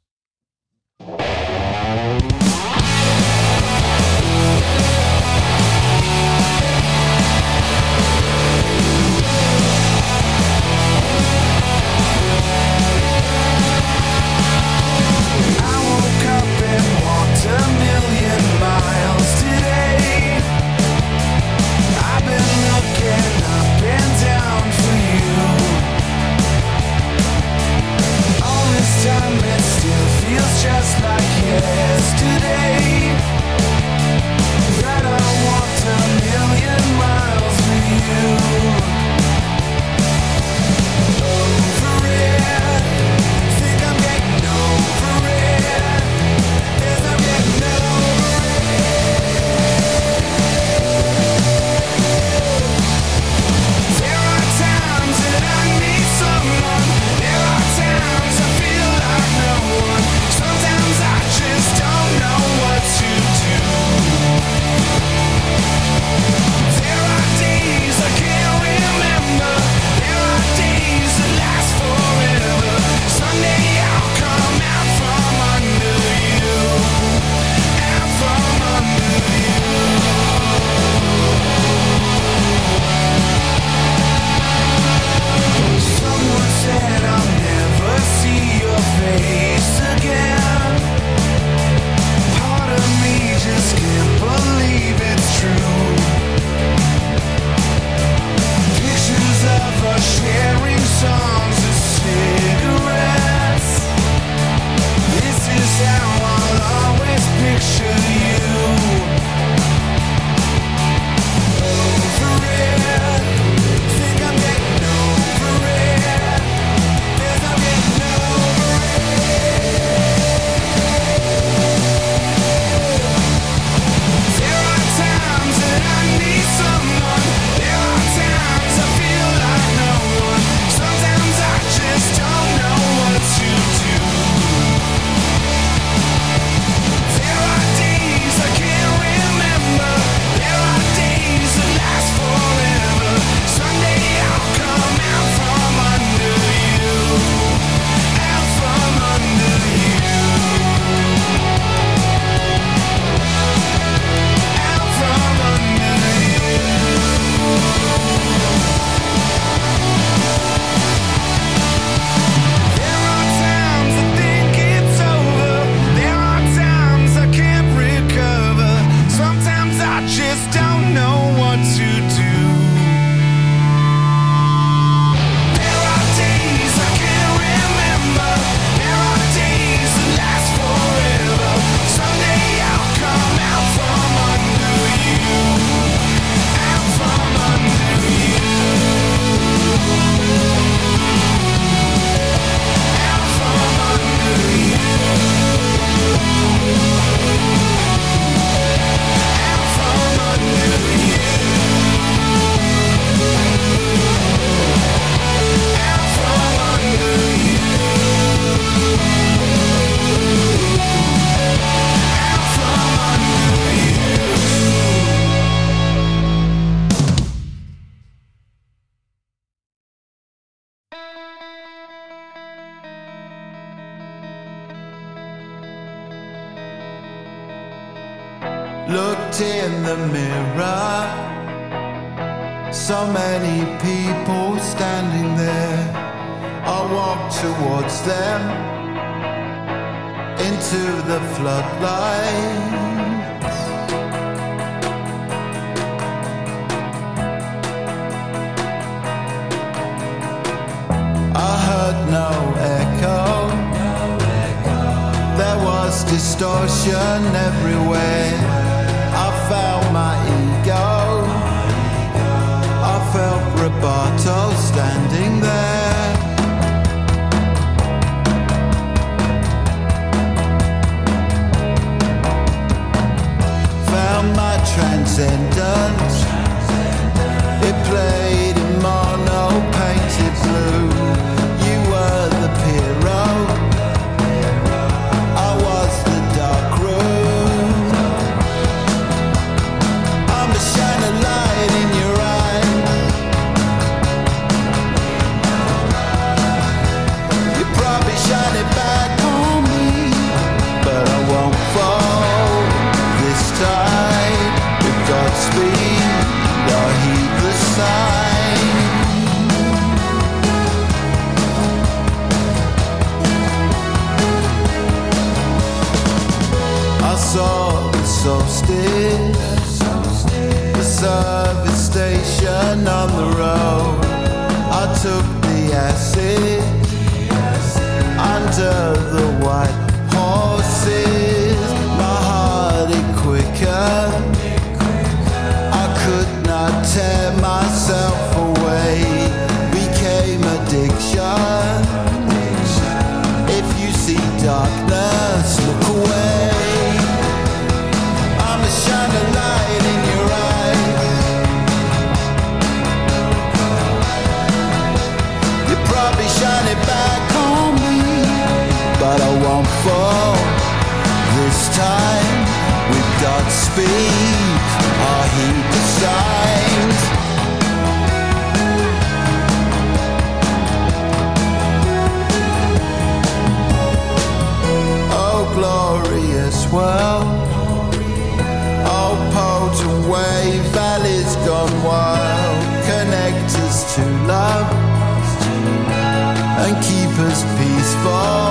Station on the road. I took the acid under the white peaceful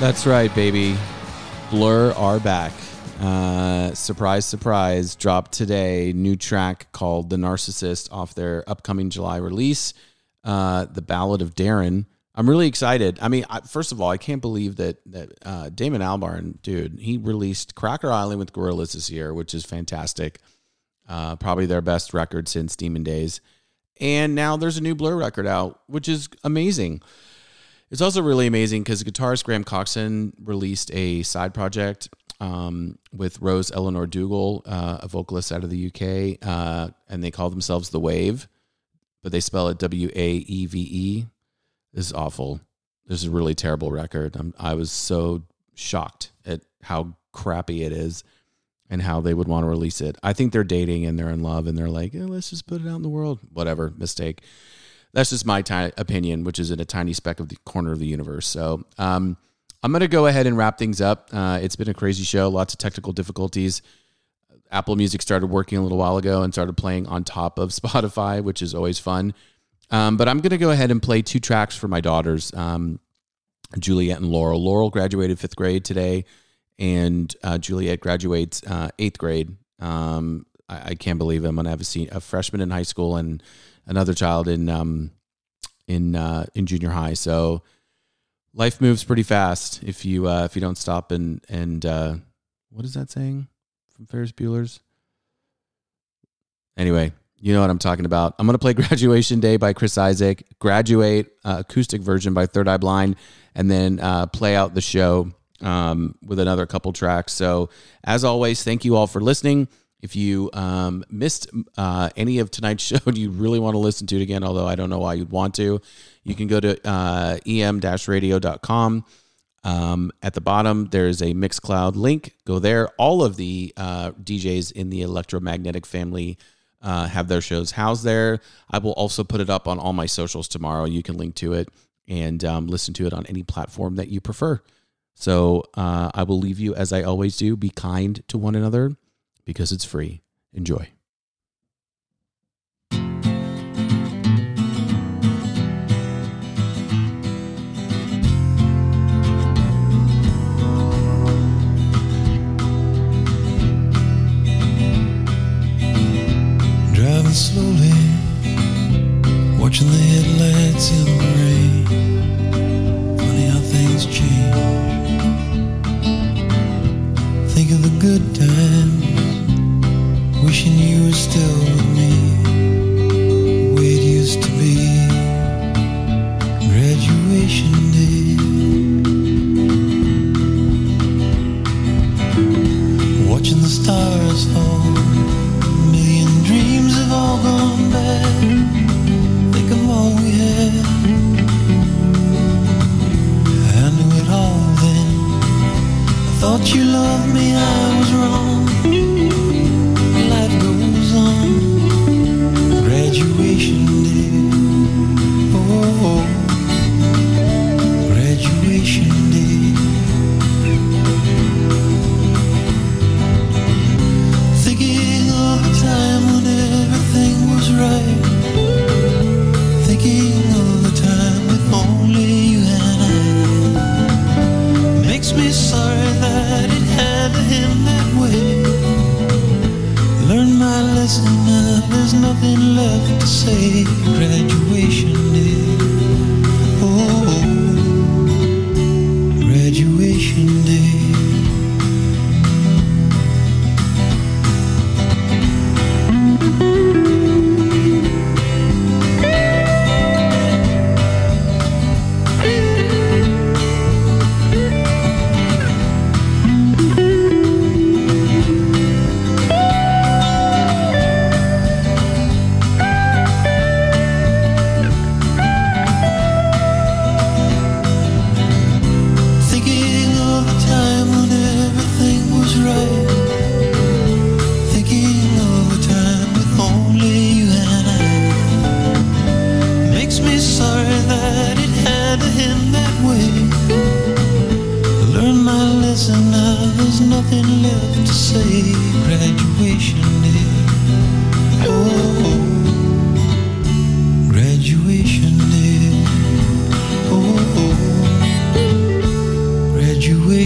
That's right, baby. Blur are back. Uh, surprise, surprise. Dropped today. New track called The Narcissist off their upcoming July release, uh, The Ballad of Darren. I'm really excited. I mean, I, first of all, I can't believe that that uh, Damon Albarn, dude, he released Cracker Island with Gorillaz this year, which is fantastic. Uh, probably their best record since Demon Days. And now there's a new Blur record out, which is amazing. It's also really amazing because guitarist Graham Coxon released a side project um, with Rose Elinor Dougall, uh, a vocalist out of the UK, uh, and they call themselves The Wave, but they spell it W A E V E. This is awful. This is a really terrible record. I'm, I was so shocked at how crappy it is and how they would want to release it. I think they're dating and they're in love and they're like, eh, let's just put it out in the world. Whatever, mistake that's just my ti opinion, which is in a tiny speck of the corner of the universe. So um, I'm going to go ahead and wrap things up. Uh, it's been a crazy show, lots of technical difficulties. Apple Music started working a little while ago and started playing on top of Spotify, which is always fun. Um, but I'm going to go ahead and play two tracks for my daughters, um, Juliet and Laurel. Laurel graduated fifth grade today, and uh, Juliet graduates uh, eighth grade. Um, I, can't believe. I'm going to have a, a freshman in high school and another child in um, in uh, in junior high. So life moves pretty fast if you uh, if you don't stop and and uh, what is that saying from Ferris Bueller's? Anyway, you know what I'm talking about. I'm gonna play "Graduation Day" by Chris Isaak, "Graduate" uh, acoustic version by Third Eye Blind, and then uh, play out the show um, with another couple tracks. So, as always, thank you all for listening. If you um, missed uh, any of tonight's show and you really want to listen to it again, although I don't know why you'd want to, you can go to uh, em-radio.com Um, at the bottom, there's a Mixcloud link. Go there. All of the uh, DJs in the electromagnetic family uh, have their shows housed there. I will also put it up on all my socials tomorrow. You can link to it and um, listen to it on any platform that you prefer. So uh, I will leave you as I always do. Be kind to one another because it's free. Enjoy. Driving slowly, watching the headlights in the rain. Funny how things change. Think of the good times, wishing you were still with me. Way it used to be. Graduation day. Watching the stars fall. A million dreams have all gone bad. Think of all we had. I knew it all then. I thought you loved me, I was wrong. Lesson now, there's nothing left to say. Graduation day.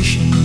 Graduation